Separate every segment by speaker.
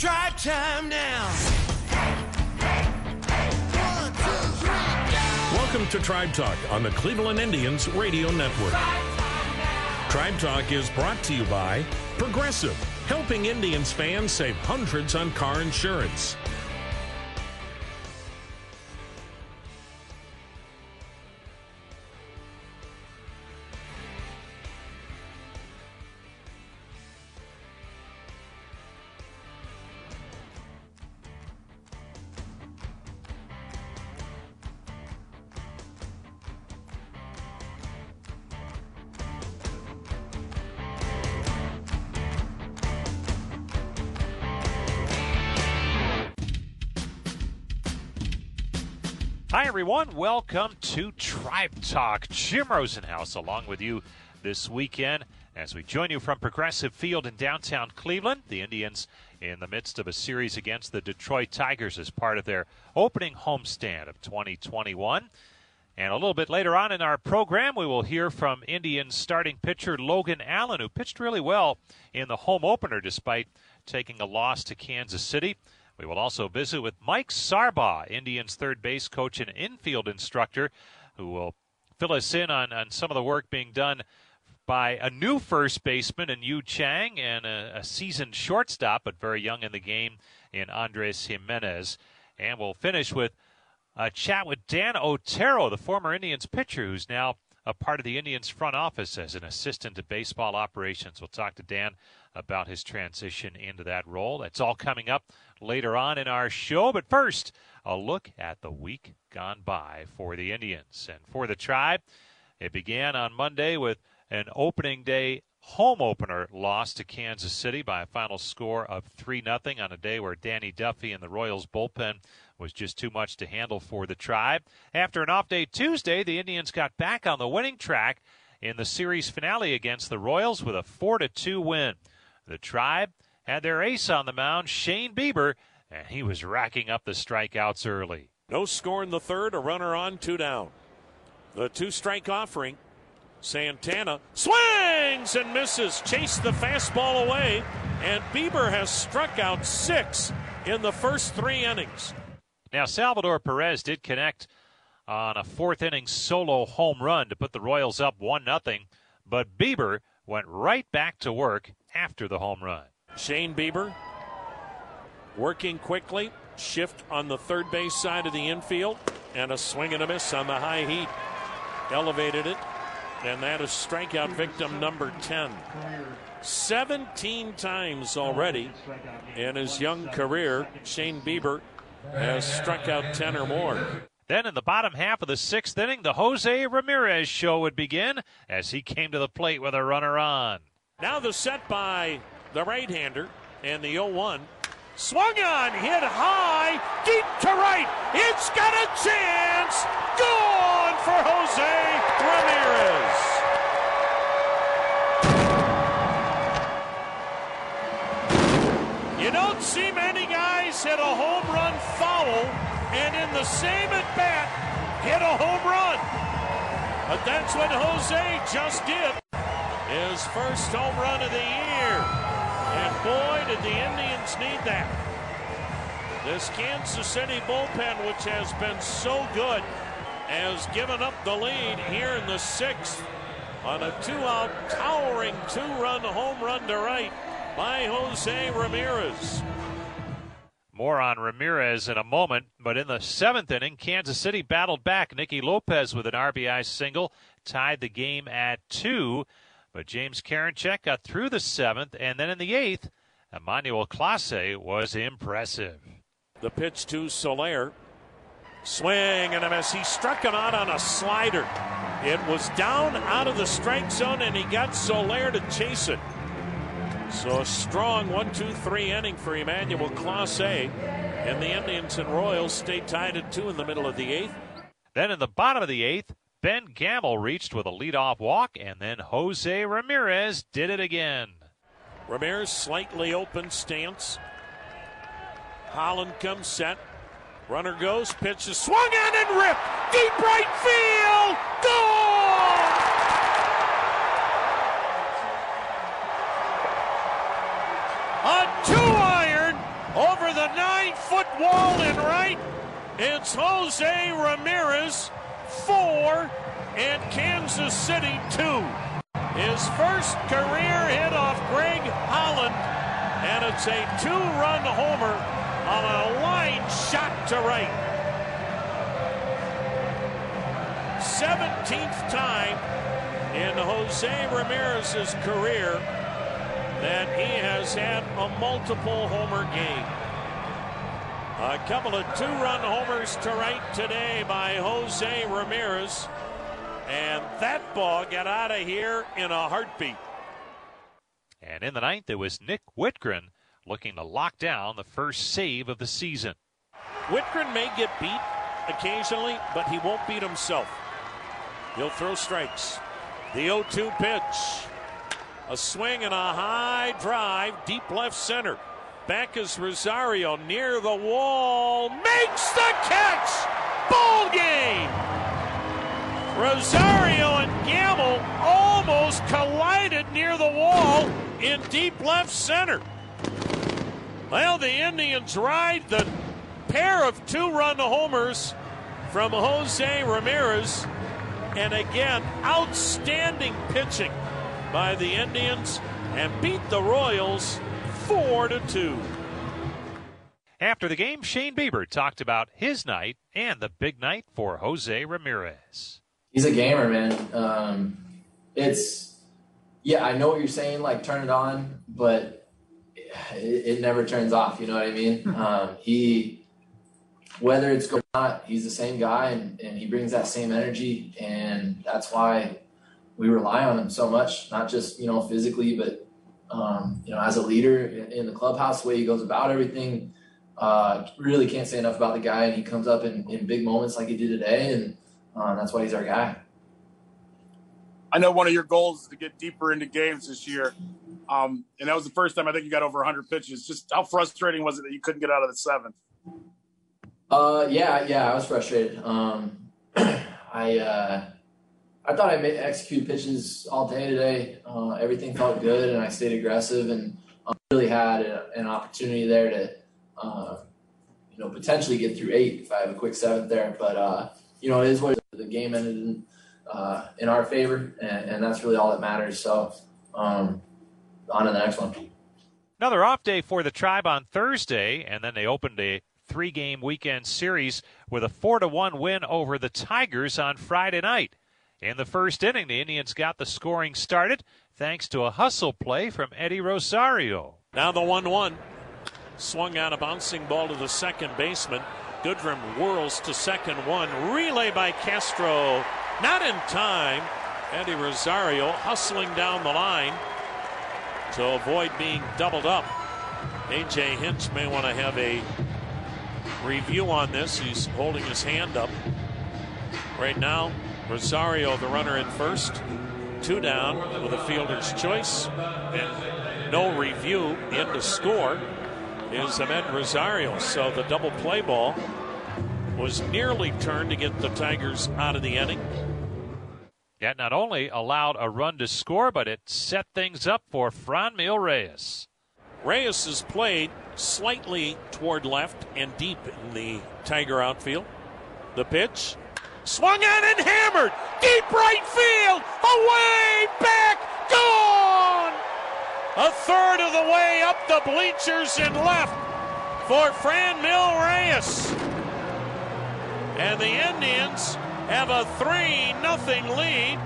Speaker 1: Try time now.
Speaker 2: Welcome to Tribe Talk on the Cleveland Indians Radio Network. Tribe Talk is brought to you by Progressive, helping Indians fans save hundreds on car insurance.
Speaker 3: Everyone. Welcome to Tribe Talk. Jim Rosenhaus along with you this weekend as we join you from Progressive Field in downtown Cleveland. The Indians in the midst of a series against the Detroit Tigers as part of their opening homestand of 2021. And a little bit later on in our program, we will hear from Indians starting pitcher Logan Allen, who pitched really well in the home opener despite taking a loss to Kansas City. We will also visit with Mike Sarbaugh, Indians third base coach and infield instructor, who will fill us in on, on some of the work being done by a new first baseman in Yu Chang and a, a seasoned shortstop, but very young in the game, in Andres Gimenez. And we'll finish with a chat with Dan Otero, the former Indians pitcher, who's now a part of the Indians front office as an assistant to baseball operations. We'll talk to Dan about his transition into that role. That's all coming up later on in our show. But first, a look at the week gone by for the Indians. And for the Tribe, it began on Monday with an opening day home opener loss to Kansas City by a final score of 3 0 on a day where Danny Duffy and the Royals bullpen was just too much to handle for the Tribe. After an off day Tuesday, the Indians got back on the winning track in the series finale against the Royals with a 4 2 win. The Tribe had their ace on the mound, Shane Bieber, and he was racking up the strikeouts early.
Speaker 4: No score in the third, a runner on, two down. The two strike offering. Santana swings and misses, chased the fastball away, and Bieber has struck out six in the first three innings.
Speaker 3: Now, Salvador Perez did connect on a fourth inning solo home run to put the Royals up 1 0, but Bieber went right back to work after the home run.
Speaker 4: Shane Bieber working quickly, shift on the third base side of the infield, and a swing and a miss on the high heat. Elevated it, and that is strikeout victim number 10. 17 times already in his young career, Shane Bieber has struck out 10 or more.
Speaker 3: Then in the bottom half of the sixth inning, the Jose Ramirez show would begin as he came to the plate with a runner on.
Speaker 4: Now the set by the right hander and the 0 1. Swung on, hit high, deep to right. It's got a chance. Gone for Jose Ramirez. You don't see many guys hit a home run foul and in the same at bat hit a home run. But that's what Jose just did. His first home run of the year. And boy, did the Indians need that. This Kansas City bullpen, which has been so good, has given up the lead here in the sixth on a two out, towering two run home run to right by Jose Ramirez.
Speaker 3: More on Ramirez in a moment, but in the seventh inning, Kansas City battled back. Nicky Lopez with an RBI single tied the game at two. But James Karinchak got through the seventh, and then in the eighth, Emmanuel Clase was impressive.
Speaker 4: The pitch to Soler. Swing and a miss. He struck him out on a slider. It was down out of the strike zone, and he got Soler to chase it. So a strong one, two, three inning for Emmanuel Clase. And the Indians and Royals stay tied at two in the middle of the eighth.
Speaker 3: Then in the bottom of the eighth, Ben Gamel reached with a leadoff walk, and then Jose Ramirez did it again.
Speaker 4: Ramirez slightly open stance. Holland comes set. Runner goes, pitches, swung on and ripped. Deep right field. Gone! A two iron over nine foot wall in right. It's Jose Ramirez, four, and Kansas City, two. His first career hit off Greg Holland, and it's a two run homer on a line shot to right. 17th time in Jose Ramirez's career that he has had a multiple homer game. A couple of two run homers to right today by Jose Ramirez. And that ball got out of here in a heartbeat.
Speaker 3: And in the ninth, it was Nick Wittgren looking to lock down the first save of the season.
Speaker 4: Wittgren may get beat occasionally, but he won't beat himself. He'll throw strikes. The 0 2 pitch. A swing and a high drive, deep left center. Back is Rosario near the wall. Makes the catch! Ball game! Rosario and Gamel almost collided near the wall in deep left center. Well, the Indians ride the pair of two run homers from Jose Ramirez. And again, outstanding pitching by the Indians and beat the Royals 4 to 2.
Speaker 3: After the game, Shane Bieber talked about his night and the big night for Jose Ramirez.
Speaker 5: He's a gamer, man. Um, it's yeah, I know what you're saying, like turn it on, but it, it never turns off. You know what I mean? um, he, whether it's good or not, he's the same guy, and, and he brings that same energy, and that's why we rely on him so much. Not just you know physically, but um, you know as a leader in, in the clubhouse, the way he goes about everything. Uh, really can't say enough about the guy, and he comes up in, in big moments like he did today, and uh, that's why he's our guy.
Speaker 6: I know one of your goals is to get deeper into games this year. Um, and that was the first time I think you got over 100 pitches. Just how frustrating was it that you couldn't get out of the seventh?
Speaker 5: Uh, yeah, yeah, I was frustrated. Um, I uh, I thought I made, executed pitches all day today. Uh, everything felt good, and I stayed aggressive, and um, really had a, an opportunity there to, uh, you know, potentially get through eight if I have a quick seventh there. But uh, you know, it is what the game ended in, uh, in our favor, and, and, that's really all that matters. So, um, on to the next one.
Speaker 3: Another off day for the Tribe on Thursday, and then they opened a three game weekend series with a 4 to 1 win over the Tigers on Friday night. In the first inning, the Indians got the scoring started thanks to a hustle play from Eddie Rosario.
Speaker 4: Now the 1 1. Swung out a bouncing ball to the second baseman. Goodrum whirls to second one. Relay by Castro. Not in time. Eddie Rosario hustling down the line to avoid being doubled up. AJ Hinch may want to have a review on this. He's holding his hand up. Right now, Rosario, the runner in first. Two down with a fielder's choice. And no review in to score is Amed Rosario. So the double play ball was nearly turned to get the Tigers out of the inning.
Speaker 3: That not only allowed a run to score, but it set things up for Franmil Reyes.
Speaker 4: Reyes has played slightly toward left and deep in the Tiger outfield. The pitch swung on and hammered. Deep right field. Away, back, gone. A third of the way up the bleachers and left for Franmil Reyes. And the Indians have a 3 nothing lead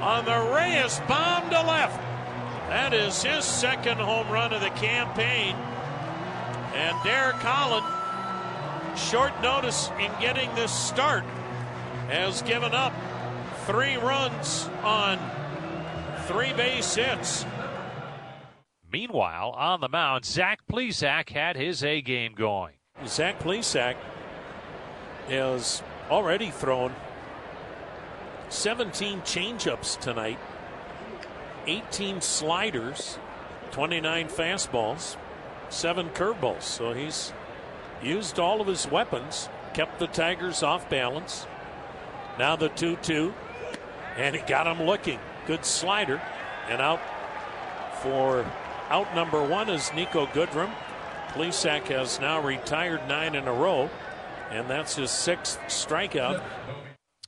Speaker 4: on the Reyes bomb to left. That is his second home run of the campaign. And Derek Holland, short notice in getting this start, has given up three runs on three base hits.
Speaker 3: Meanwhile, on the mound, Zach Plesac had his A game going.
Speaker 4: Zach Plesac has already thrown 17 changeups tonight, 18 sliders, 29 fastballs, seven curveballs. So he's used all of his weapons, kept the Tigers off balance. Now the 2 2, and he got him looking. Good slider, and out for out number one is Niko Goodrum. Plesac has now retired nine in a row, and that's his sixth strikeout.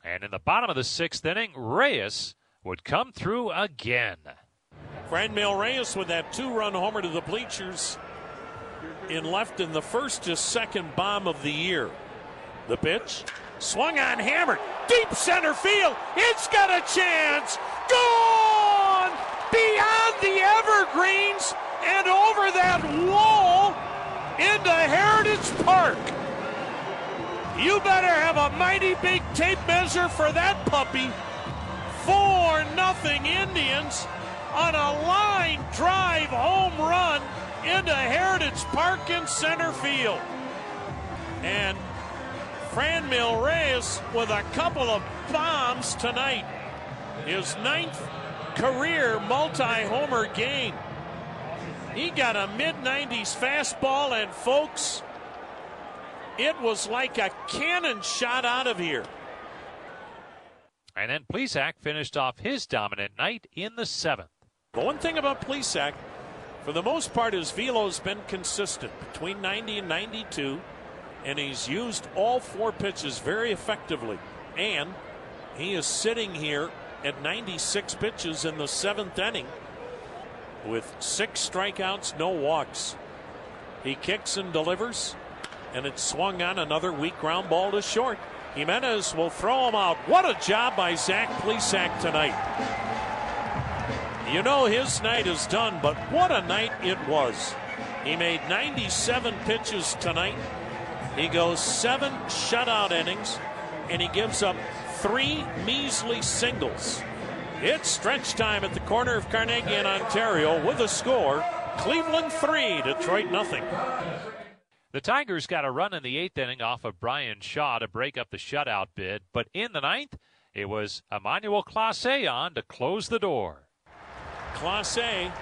Speaker 3: And in the bottom of the sixth inning, Reyes would come through again.
Speaker 4: Franmil Reyes with that two run homer to the bleachers in left in the first to second bomb of the year. The pitch swung on, hammered, deep center field. It's got a chance. Gone beyond the evergreens and over that wall into Heritage Park. You better have a mighty big tape measure for that puppy. Four nothing Indians on a line drive home run into Heritage Park in center field. And Franmil Reyes with a couple of bombs tonight. His ninth career multi homer game. He got a mid 90s fastball, and folks, it was like a cannon shot out of here.
Speaker 3: And then Plesac finished off his dominant night in the seventh.
Speaker 4: The one thing about Plesac, for the most part, his velo's been consistent between 90 and 92, and he's used all four pitches very effectively. And he is sitting here at 96 pitches in the seventh inning with six strikeouts, no walks. He kicks and delivers, and it's swung on another weak ground ball to short. Gimenez will throw him out. What a job by Zach Plesac tonight. You know his night is done, but what a night it was. He made 97 pitches tonight. He goes seven shutout innings, and he gives up three measly singles. It's stretch time at the corner of Carnegie and Ontario with a score Cleveland 3, Detroit nothing.
Speaker 3: The Tigers got a run in the eighth inning off of Bryan Shaw to break up the shutout bid, but in the ninth, it was Emmanuel Clase on to close the door.
Speaker 4: Clase,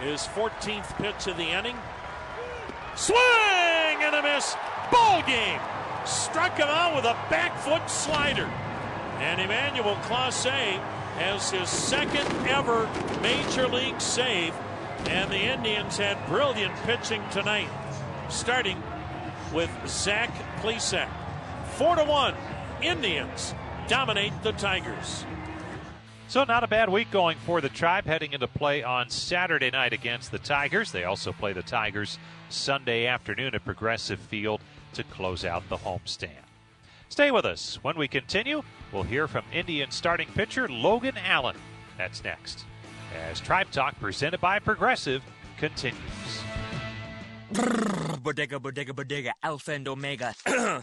Speaker 4: his 14th pitch of the inning. Swing and a miss. Ball game. Struck him out with a back foot slider. And Emmanuel Clase has his second ever major league save. And the Indians had brilliant pitching tonight, starting with Zach Plesac. Four to one, Indians dominate the Tigers.
Speaker 3: So, not a bad week going for the Tribe heading into play on Saturday night against the Tigers. They also play the Tigers Sunday afternoon at Progressive Field to close out the homestand. Stay with us. When we continue, we'll hear from Indian starting pitcher Logan Allen. That's next. As Tribe Talk presented by Progressive continues.
Speaker 7: Bodega, bodega, bodega, alpha and omega.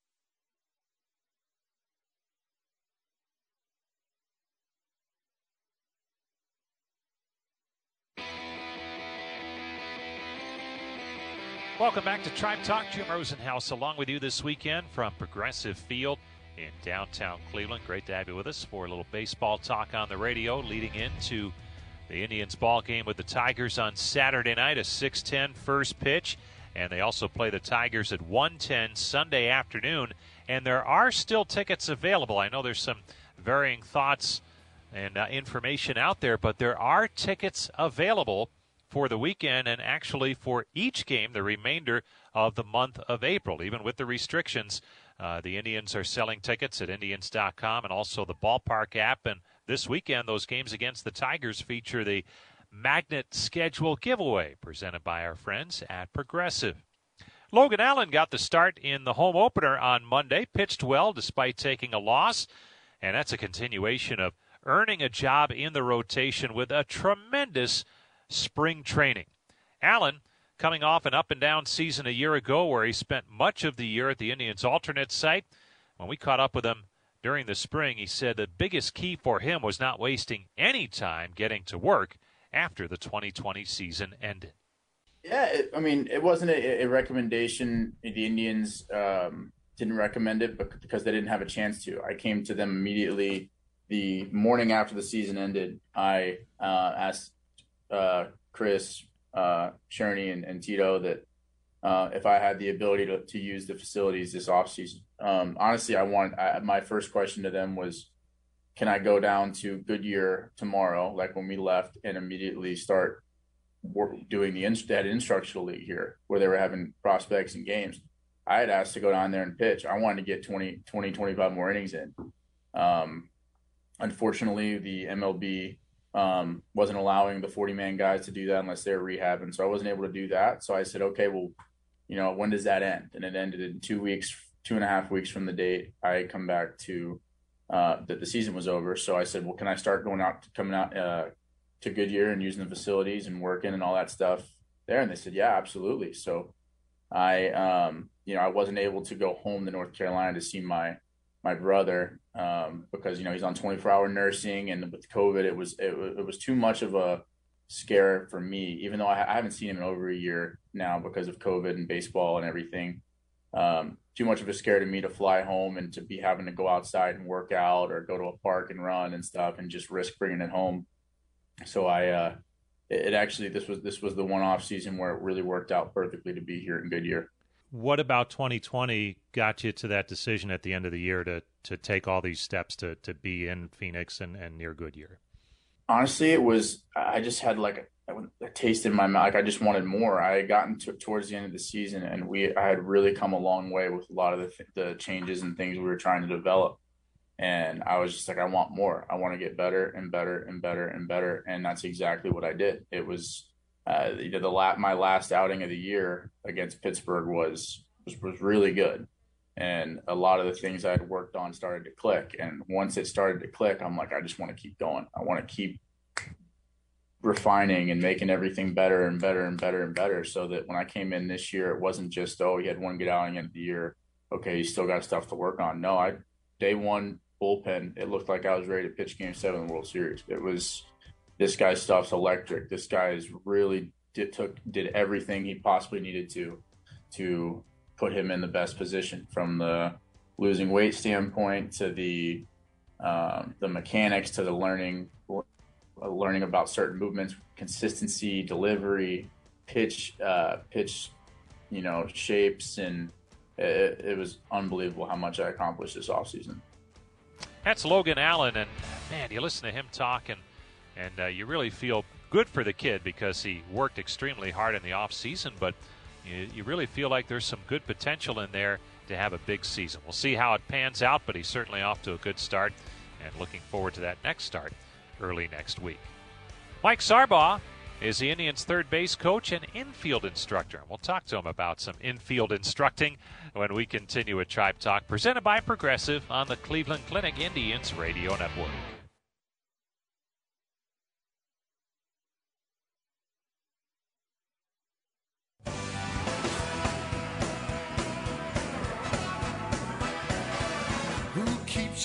Speaker 3: Welcome back to Tribe Talk. Jim Rosenhaus along with you this weekend from Progressive Field in downtown Cleveland. Great to have you with us for a little baseball talk on the radio leading into the Indians ball game with the Tigers on Saturday night, a 6:10 first pitch, and they also play the Tigers at 1:10 Sunday afternoon. And there are still tickets available. I know there's some varying thoughts and uh, information out there, but there are tickets available for the weekend and actually for each game the remainder of the month of April. Even with the restrictions, uh, the Indians are selling tickets at Indians.com and also the ballpark app. And this weekend, those games against the Tigers feature the Magnet Schedule giveaway presented by our friends at Progressive. Logan Allen got the start in the home opener on Monday, pitched well despite taking a loss, and that's a continuation of earning a job in the rotation with a tremendous spring training. Allen, coming off an up and down season a year ago where he spent much of the year at the Indians' alternate site, when we caught up with him during the spring, he said the biggest key for him was not wasting any time getting to work after the 2020 season ended.
Speaker 8: Yeah, it, I mean, it wasn't a, a recommendation the Indians um, didn't recommend it because they didn't have a chance to. I came to them immediately the morning after the season ended. I uh, asked uh, Chris, uh, and, and Tito that uh, if I had the ability to, to use the facilities this offseason. Um, honestly, I want I, my first question to them was, can I go down to Goodyear tomorrow, like when we left, and immediately start work, doing the that instructional league here, where they were having prospects and games. I had asked to go down there and pitch. I wanted to get 20, 20 25 more innings in. Um, unfortunately, the MLB um, wasn't allowing the 40 man guys to do that unless they're rehabbing. So I wasn't able to do that. So I said, okay, well, you know, when does that end? And it ended in two weeks, two and a half weeks from the date I come back to uh, that the season was over. So I said, well, can I start going out, coming out uh, to Goodyear and using the facilities and working and all that stuff there? And they said, yeah, absolutely. So I, um, you know, I wasn't able to go home to North Carolina to see my my brother um, because you know he's on 24 hour nursing and with COVID it was it, it was too much of a scare for me, even though I, I, haven't seen him in over a year now because of COVID and baseball and everything. Um, too much of a scare to me to fly home and to be having to go outside and work out or go to a park and run and stuff and just risk bringing it home. So I, uh, it, it actually this was this was the one off season where it really worked out perfectly to be here in Goodyear.
Speaker 3: What about 2020 got you to that decision at the end of the year to to take all these steps to to be in Phoenix and, and near Goodyear?
Speaker 8: honestly, it was I just had like a, a, taste in my mouth. Like I just wanted more. I had gotten to, towards the end of the season, and we I had really come a long way with a lot of the, the changes and things we were trying to develop. And I was just like, I want more. I want to get better and better and better and better. And that's exactly what I did. It was uh, you know, the la- my last outing of the year against Pittsburgh was, was was really good and a lot of the things I had worked on started to click. And once it started to click, I'm like, I just want to keep going. I want to keep refining and making everything better and better and better and better so that when I came in this year, it wasn't just, oh, he had one good outing at the year. Okay, you still got stuff to work on. No, I day one bullpen, it looked like I was ready to pitch game seven of the World Series. It was this guy's stuff's electric. This guy is really did took did everything he possibly needed to to put him in the best position from the losing weight standpoint to the um, the mechanics to the learning learning about certain movements, consistency, delivery, pitch, uh, pitch, you know, shapes, and it, it was unbelievable how much I accomplished this offseason.
Speaker 3: That's Logan Allen, and man, you listen to him talk, and uh, you really feel good for the kid because he worked extremely hard in the off season, but you, you really feel like there's some good potential in there to have a big season. We'll see how it pans out, but he's certainly off to a good start and looking forward to that next start early next week. Mike Sarbaugh is the Indians' third base coach and infield instructor. And We'll talk to him about some infield instructing when we continue with Tribe Talk, presented by Progressive on the Cleveland Clinic Indians Radio Network.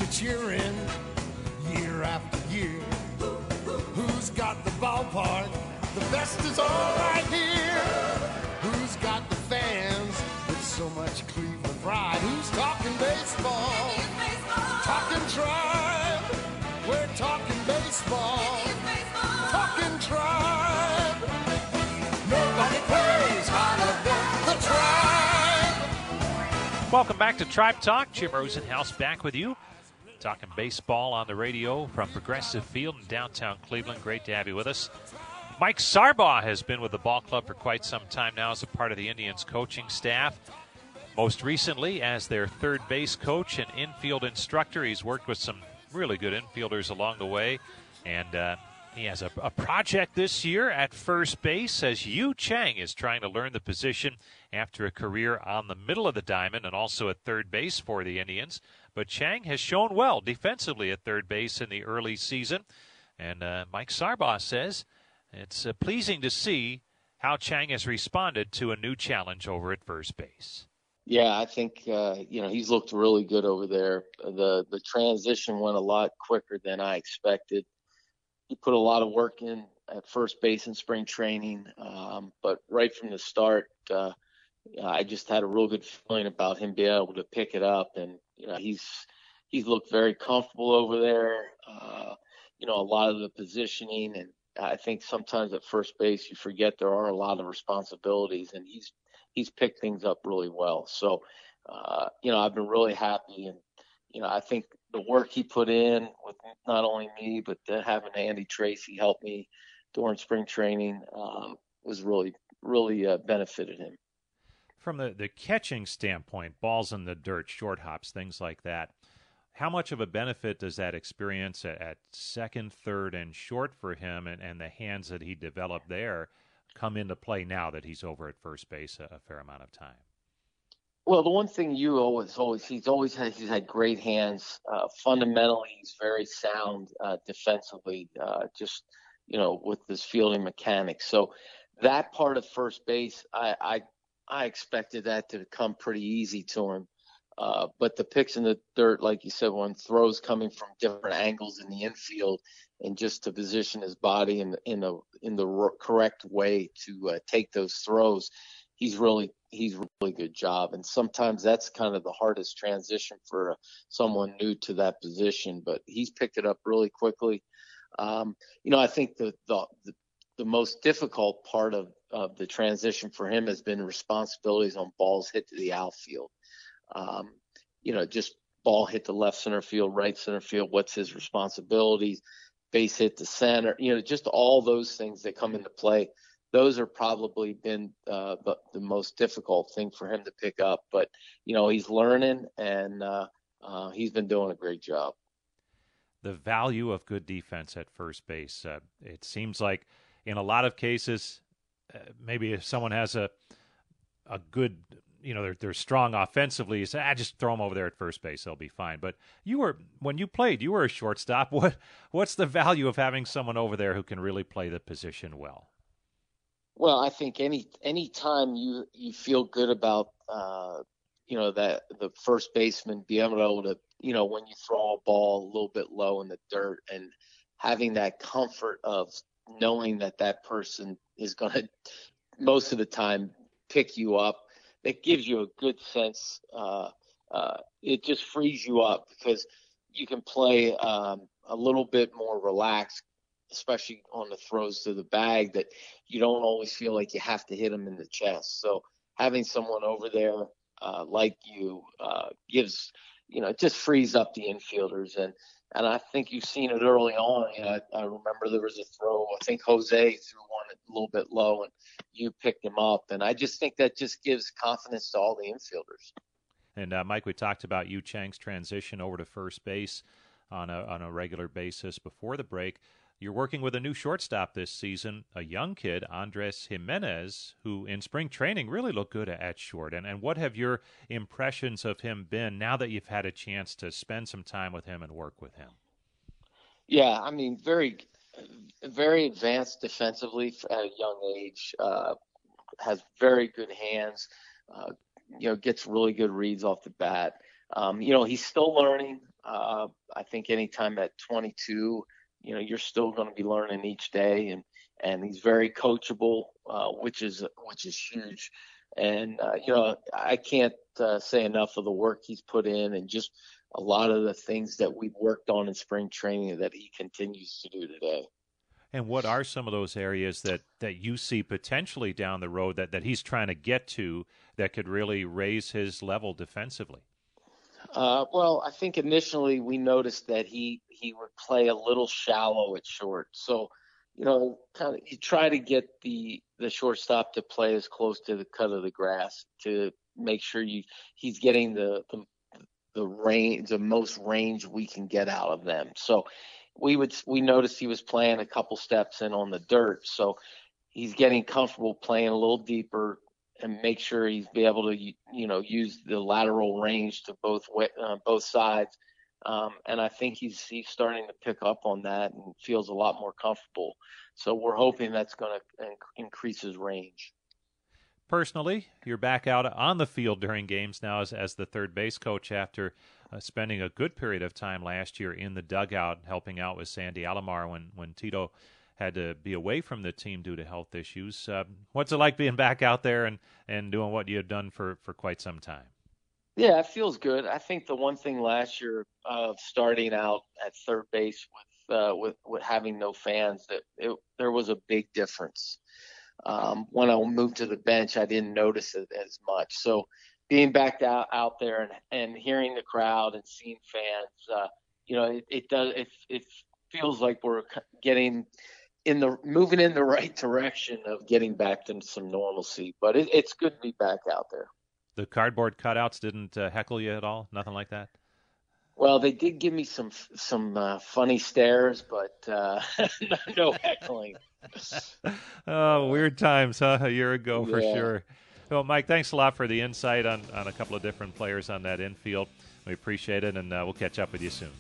Speaker 1: You cheering year after year. Who's got the ballpark? The best is all right here. Who's got the fans with so much Cleveland pride? Who's talking baseball? Talking tribe. We're talking baseball. Tribe.
Speaker 3: Welcome back to Tribe Talk. Jim Rosenhaus back with you. Talking baseball on the radio from Progressive Field in downtown Cleveland. Great to have you with us. Mike Sarbaugh has been with the ball club for quite some time now as a part of the Indians coaching staff. Most recently, as their third base coach and infield instructor, he's worked with some really good infielders along the way. And uh, he has a, a, project this year at first base as Yu Chang is trying to learn the position after a career on the middle of the diamond and also at third base for the Indians. But Chang has shown well defensively at third base in the early season. And uh, Mike Sarbaugh says it's uh, pleasing to see how Chang has responded to a new challenge over at first base.
Speaker 9: Yeah, I think uh, you know he's looked really good over there. the The transition went a lot quicker than I expected. He put a lot of work in at first base in spring training, um, but right from the start, uh, I just had a real good feeling about him being able to pick it up, and you know he's he's looked very comfortable over there. Uh, you know, a lot of the positioning, and I think sometimes at first base you forget there are a lot of responsibilities, and he's he's picked things up really well. So, uh, you know, I've been really happy, and you know, I think the work he put in with not only me but having Andy Tracy help me during spring training um, was really really uh, benefited him.
Speaker 3: From the, the catching standpoint, balls in the dirt, short hops, things like that, how much of a benefit does that experience at, at second, third, and short for him and, and the hands that he developed there come into play now that he's over at first base a, a fair amount of time?
Speaker 9: Well, the one thing you always, always, he's always had, he's had great hands. Uh, fundamentally, he's very sound uh, defensively, uh, just, you know, with his fielding mechanics. So that part of first base, I, I, I expected that to come pretty easy to him. Uh, but the picks in the dirt, like you said, when throws coming from different angles in the infield, and just to position his body in in the in the correct way to uh, take those throws, he's really he's really good job. And sometimes that's kind of the hardest transition for uh, someone new to that position. But he's picked it up really quickly. Um, you know, I think the the the, the most difficult part of of the transition for him has been responsibilities on balls hit to the outfield. Um, you know, just ball hit the left center field, right center field. What's his responsibilities? Base hit the center. You know, just all those things that come into play. Those are probably been uh, the, the most difficult thing for him to pick up. But you know, he's learning and uh, uh, he's been doing a great job.
Speaker 3: The value of good defense at first base. Uh, it seems like in a lot of cases, maybe if someone has a a good you know they're they're strong offensively. You say, ah, just throw them over there at first base; they'll be fine. But you were when you played, you were a shortstop. What what's the value of having someone over there who can really play the position well?
Speaker 9: Well, I think any any time you you feel good about uh, you know that the first baseman being able to you know when you throw a ball a little bit low in the dirt and having that comfort of knowing that that person is going to most of the time pick you up that gives you a good sense. Uh, uh, it just frees you up because you can play um, a little bit more relaxed, especially on the throws to the bag that you don't always feel like you have to hit them in the chest. So having someone over there uh, like you uh, gives, you know, it just frees up the infielders and. And I think you've seen it early on. You know, I, I remember there was a throw. I think Jose threw one a little bit low, and you picked him up. And I just think that just gives confidence to all the infielders.
Speaker 3: And uh, Mike, we talked about Yu Chang's transition over to first base on a on a regular basis before the break. You're working with a new shortstop this season, a young kid, Andres Gimenez, who in spring training really looked good at short. And and what have your impressions of him been now that you've had a chance to spend some time with him and work with him?
Speaker 9: Yeah, I mean, very very advanced defensively at a young age. Uh, has very good hands. Uh, you know, gets really good reads off the bat. Um, you know, he's still learning. Uh, I think anytime at 22, you know, you're still going to be learning each day, and and he's very coachable, uh, which is which is huge. And uh, you know, I can't uh, say enough of the work he's put in, and just a lot of the things that we've worked on in spring training that he continues to do today.
Speaker 3: And what are some of those areas that, that you see potentially down the road that, that he's trying to get to that could really raise his level defensively?
Speaker 9: Uh, well, I think initially we noticed that he he would play a little shallow at short. So, you know, kind of you try to get the the shortstop to play as close to the cut of the grass to make sure you he's getting the the, the range the most range we can get out of them. So we would we noticed he was playing a couple steps in on the dirt, so he's getting comfortable playing a little deeper and make sure he's be able to you know use the lateral range to both uh, both sides. Um, and I think he's he's starting to pick up on that and feels a lot more comfortable. So we're hoping that's going to increase his range.
Speaker 3: Personally, you're back out on the field during games now as, as the third base coach after uh, spending a good period of time last year in the dugout helping out with Sandy Alomar when, when Tito had to be away from the team due to health issues. Uh, what's it like being back out there and, and doing what you had done for, for quite some time?
Speaker 9: Yeah, it feels good. I think the one thing last year of starting out at third base with uh, with, with having no fans, that it, there was a big difference. Um, when I moved to the bench, I didn't notice it as much. So being back out out there and, and hearing the crowd and seeing fans, uh, you know, it, it does it it feels like we're getting in the moving in the right direction of getting back to some normalcy. But it, it's good to be back out there.
Speaker 3: The cardboard cutouts didn't uh, heckle you at all? Nothing like that?
Speaker 9: Well, they did give me some some uh, funny stares, but uh, no heckling.
Speaker 3: oh, weird times, huh? A year ago for
Speaker 9: Yeah.
Speaker 3: sure. Well, Mike, thanks a lot for the insight on, on a couple of different players on that infield. We appreciate it, and uh, we'll catch up with you soon.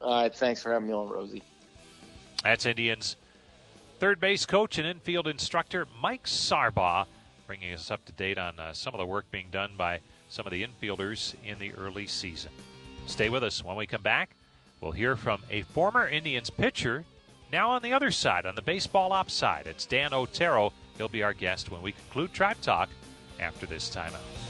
Speaker 9: All right, thanks for having me on, Rosie.
Speaker 3: That's Indians third base coach and infield instructor Mike Sarbaugh, bringing us up to date on uh, some of the work being done by some of the infielders in the early season. Stay with us. When we come back, we'll hear from a former Indians pitcher, now on the other side, on the baseball ops side. It's Dan Otero. He'll be our guest when we conclude Tribe Talk after this timeout.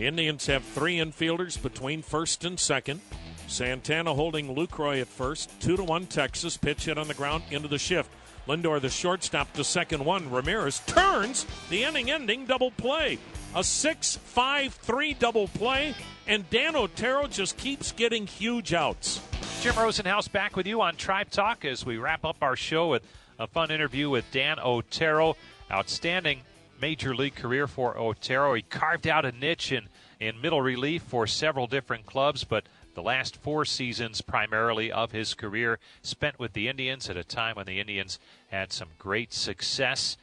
Speaker 10: The Indians have three infielders between first and second. Santana holding Lucroy at first. Two to one Texas. Pitch hit on the ground into the shift. Lindor, the shortstop, to second one. Ramirez turns the inning ending double play. A 6 5 3 double play, and Dan Otero just keeps getting huge outs.
Speaker 3: Jim Rosenhaus back with you on Tribe Talk as we wrap up our show with a fun interview with Dan Otero. Outstanding major league career for Otero. He carved out a niche in, in middle relief for several different clubs, but the last four seasons primarily of his career spent with the Indians at a time when the Indians had some great success.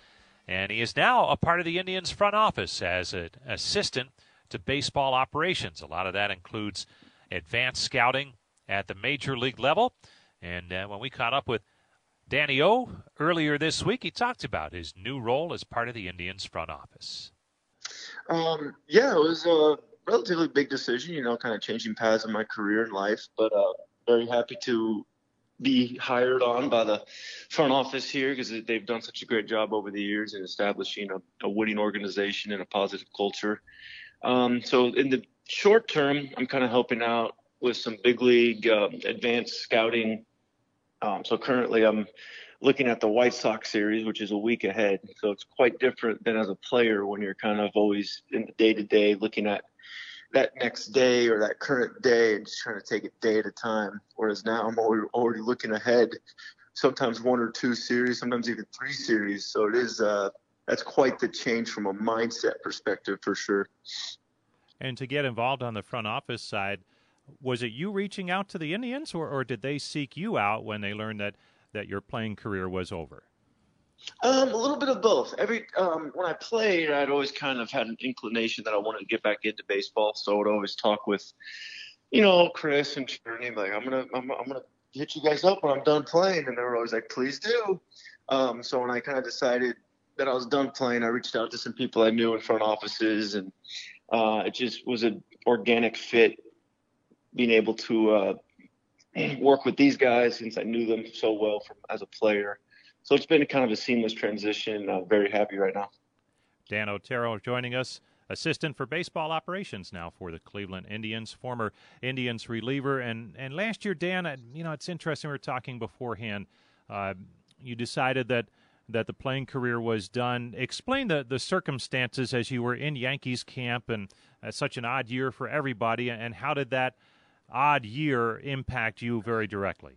Speaker 3: And he is now a part of the Indians front office as an assistant to baseball operations. A lot of that includes advanced scouting at the major league level. And uh, when we caught up with Danny O earlier this week, he talked about his new role as part of the Indians front office.
Speaker 11: Um, yeah, it was a relatively big decision, you know, kind of changing paths in my career and life, but uh, very happy to be hired on by the front office here because they've done such a great job over the years in establishing a, a winning organization and a positive culture. Um, so in the short term, I'm kind of helping out with some big league uh, advanced scouting. Um, so currently, I'm looking at the White Sox series, which is a week ahead. So it's quite different than as a player when you're kind of always in the day to day looking at that next day or that current day and just trying to take it day at a time. Whereas now I'm already, looking ahead, sometimes one or two series, sometimes even three series. So it is uh, that's quite the change from a mindset perspective for sure.
Speaker 3: And to get involved on the front office side, was it you reaching out to the Indians, or, or did they seek you out when they learned that, that your playing career was over?
Speaker 11: Um, a little bit of both. Every um, when I played, I'd always kind of had an inclination that I wanted to get back into baseball. So I would always talk with, you know, Chris and Cherny, like I'm gonna I'm, I'm gonna hit you guys up when I'm done playing, and they were always like, please do. Um, so when I kind of decided that I was done playing, I reached out to some people I knew in front offices, and uh, it just was an organic fit, being able to uh, work with these guys since I knew them so well from as a player. So it's been kind of a seamless transition. I'm very happy right now.
Speaker 3: Dan Otero joining us, assistant for baseball operations now for the Cleveland Indians, former Indians reliever. And, and last year, Dan, you know, it's interesting. We were talking beforehand. Uh, you decided that, that the playing career was done. Explain the, the circumstances as you were in Yankees camp and uh, such an odd year for everybody. And how did that odd year impact you very directly?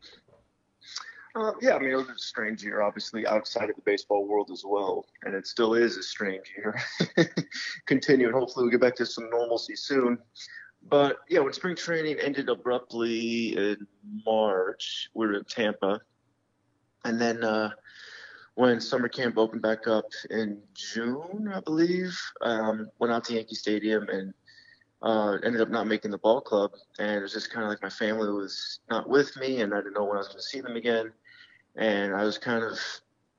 Speaker 11: Uh, yeah, I mean, it was a strange year, obviously, outside of the baseball world as well. And it still is a strange year. Continuing. Hopefully, we get back to some normalcy soon. But yeah, when spring training ended abruptly in March, we were in Tampa. And then uh, when summer camp opened back up in June, I believe, um, went out to Yankee Stadium and uh, ended up not making the ball club. And it was just kind of like my family was not with me, and I didn't know when I was going to see them again. And I was kind of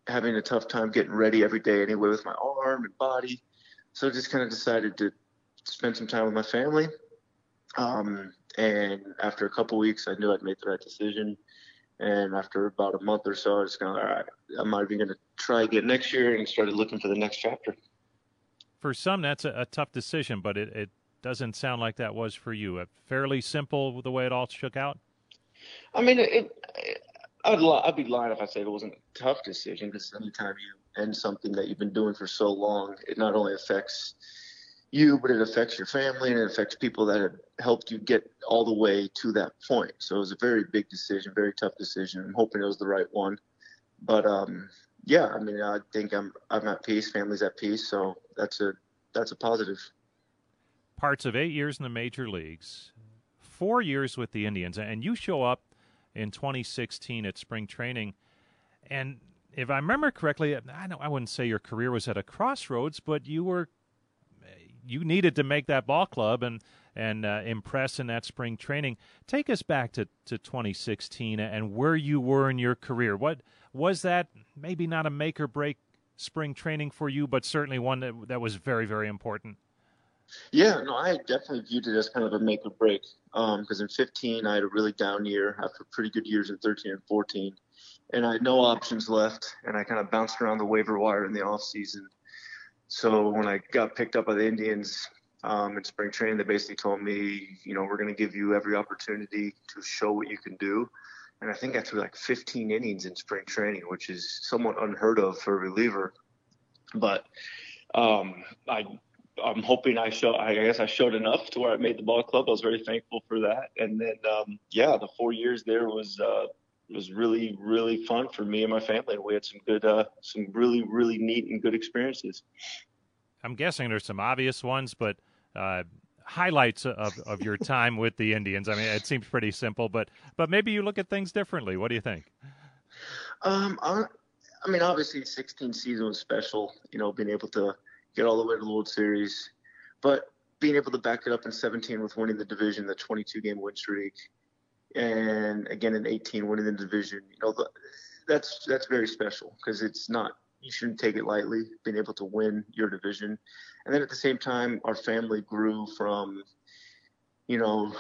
Speaker 11: having a tough time getting ready every day anyway with my arm and body. So I just kind of decided to spend some time with my family. Um, and after a couple weeks, I knew I'd made the right decision. And after about a month or so, I was of all right. I'm not even going to try again next year, and started looking for the next chapter.
Speaker 3: For some, that's a, a tough decision, but it, it doesn't sound like that was for you. A fairly simple the way it all shook out.
Speaker 11: I mean, it, it, I'd li- I'd be lying if I said it wasn't a tough decision because anytime you end something that you've been doing for so long, it not only affects you, but it affects your family and it affects people that have helped you get all the way to that point. So it was a very big decision, very tough decision. I'm hoping it was the right one. But um, yeah, I mean, I think I'm I'm at peace. Family's at peace, so that's a that's a positive.
Speaker 3: Parts of eight years in the major leagues, four years with the Indians, and you show up in 2016 at spring training, and if I remember correctly, I don't I wouldn't say your career was at a crossroads, but you were you needed to make that ball club and and uh, impress in that spring training. Take us back to, to 2016 and where you were in your career. What was that? Maybe not a make or break spring training for you, but certainly one that that was very very important.
Speaker 11: Yeah, no, I definitely viewed it as kind of a make or break. Because um, in 15, I had a really down year after pretty good years in 13 and 14, and I had no options left, and I kind of bounced around the waiver wire in the off season so when I got picked up by the Indians um, in spring training, they basically told me, you know, we're going to give you every opportunity to show what you can do. And I think I threw like 15 innings in spring training, which is somewhat unheard of for a reliever. But um, I, I'm hoping I show. I guess I showed enough to where I made the ball club. I was very thankful for that. And then, um, yeah, the four years there was uh, was really really fun for me and my family. We had some good, uh, some really really neat and good experiences.
Speaker 3: I'm guessing there's some obvious ones, but uh, highlights of, of your time with the Indians. I mean, it seems pretty simple, but but maybe you look at things differently. What do you think?
Speaker 11: Um, I, I mean, obviously, 16 season was special. You know, being able to get all the way to the World Series, but being able to back it up in 17 with winning the division, the 22 game win streak, and again in 18 winning the division. You know, that's that's very special because it's not you shouldn't take it lightly being able to win your division. And then at the same time, our family grew from, you know,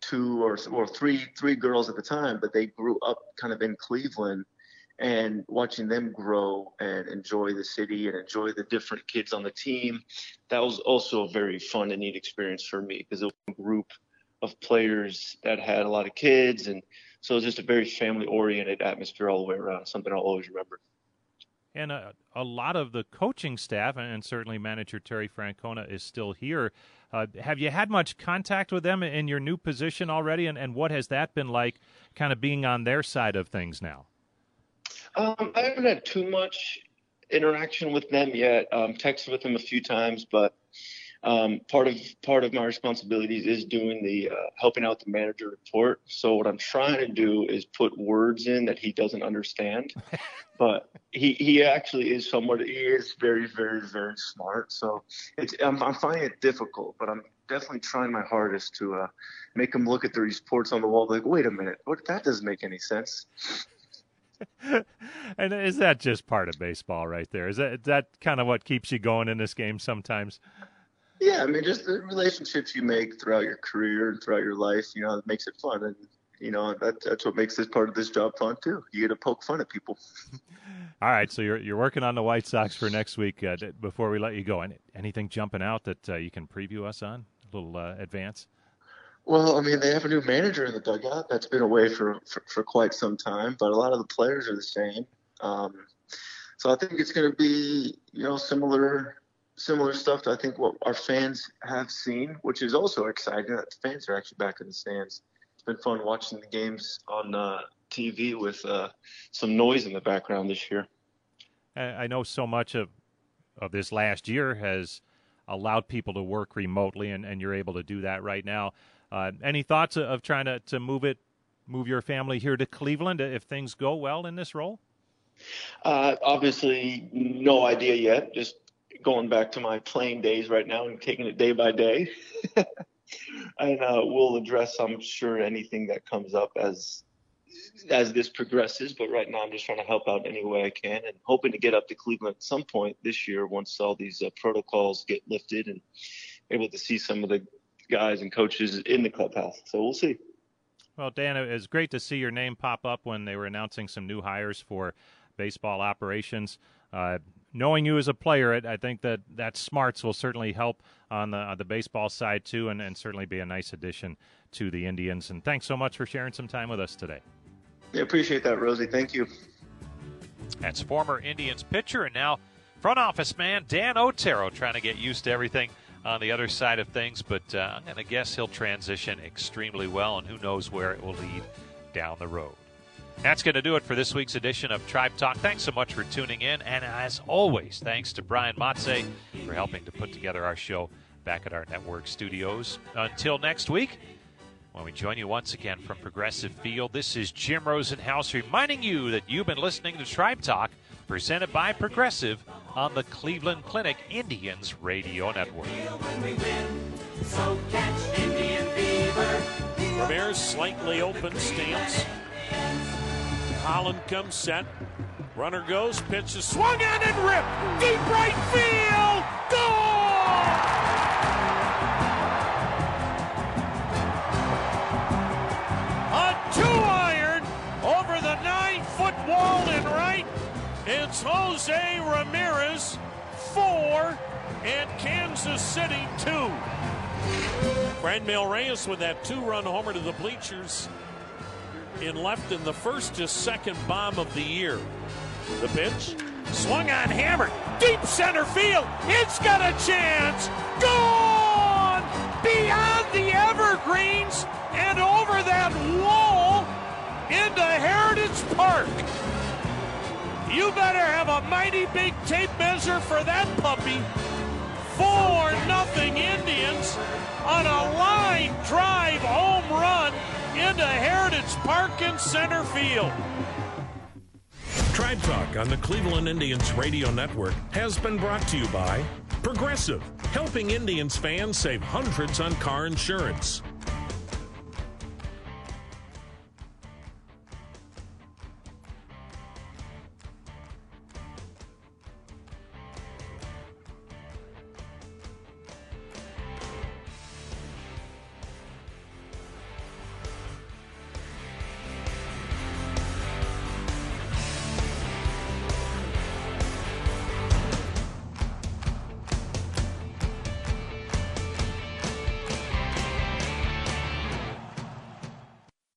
Speaker 11: two or or three three girls at the time, but they grew up kind of in Cleveland. And watching them grow and enjoy the city and enjoy the different kids on the team, that was also a very fun and neat experience for me because it was a group of players that had a lot of kids, and so it was just a very family-oriented atmosphere all the way around. Something I'll always remember.
Speaker 3: And a, a lot of the coaching staff, and certainly manager Terry Francona is still here. Uh, have you had much contact with them in your new position already, and, and what has that been like, kind of being on their side of things now?
Speaker 11: Um, I haven't had too much interaction with them yet. Um, texted with them a few times, but um, part of part of my responsibilities is doing the uh, helping out the manager report. So what I'm trying to do is put words in that he doesn't understand, but he he actually is somewhat he is very very very smart. So it's I'm, I'm finding it difficult, but I'm definitely trying my hardest to uh, make him look at the reports on the wall like, wait a minute, what that doesn't make any sense.
Speaker 3: and is that just part of baseball right there? Is that is that kind of what keeps you going in this game sometimes?
Speaker 11: Yeah, I mean, just the relationships you make throughout your career and throughout your life, you know, it makes it fun. And, you know, that, that's what makes this part of this job fun, too. You get to poke fun at people.
Speaker 3: All right, so you're you're working on the White Sox for next week. Uh, before we let you go, anything jumping out that uh, you can preview us on? A little uh, advance.
Speaker 11: Well, I mean, they have a new manager in the dugout that's been away for, for, for quite some time, but a lot of the players are the same. Um, so I think it's going to be, you know, similar similar stuff to I think what our fans have seen, which is also exciting that the fans are actually back in the stands. It's been fun watching the games on uh, TV with uh, some noise in the background this year.
Speaker 3: I know so much of of this last year has allowed people to work remotely, and, and you're able to do that right now. Uh, any thoughts of trying to, to move it, move your family here to Cleveland if things go well in this role?
Speaker 11: Uh, obviously, no idea yet. Just going back to my playing days right now and taking it day by day. and uh, we'll address, I'm sure, anything that comes up as as this progresses. But right now, I'm just trying to help out any way I can and hoping to get up to Cleveland at some point this year once all these uh, protocols get lifted and able to see some of the guys and coaches in the clubhouse. So we'll see.
Speaker 3: Well, Dan, it was great to see your name pop up when they were announcing some new hires for baseball operations. Uh, knowing you as a player, I think that that smarts will certainly help on the on the baseball side too, and, and certainly be a nice addition to the Indians. And thanks so much for sharing some time with us today.
Speaker 11: Yeah, appreciate that, Rosie. Thank you.
Speaker 3: That's former Indians pitcher and now front office man Dan Otero trying to get used to everything on the other side of things, but uh, I'm going to guess he'll transition extremely well, and who knows where it will lead down the road. That's going to do it for this week's edition of Tribe Talk. Thanks so much for tuning in. And as always, thanks to Brian Matze for helping to put together our show back at our network studios. Until next week, when we join you once again from Progressive Field, this is Jim Rosenhaus reminding you that you've been listening to Tribe Talk, presented by Progressive on the Cleveland Clinic Indians Radio Network.
Speaker 4: Ramirez slightly open stance. Holland comes set. Runner goes, pitch is swung on and ripped. Deep right field. Goal! wall It's Jose Ramirez, four, and Kansas City, two. Franmil Reyes with that two run homer to the bleachers in left in the first to second bomb of the year. The pitch swung on, hammered, deep center field. It's got a chance. Gone beyond the evergreens and over that wall into Heritage Park. You better have a mighty big tape measure for that puppy. Four nothing Indians on a line drive home run into Heritage Park in center field.
Speaker 12: Tribe Talk on the Cleveland Indians Radio Network has been brought to you by Progressive, helping Indians fans save hundreds on car insurance.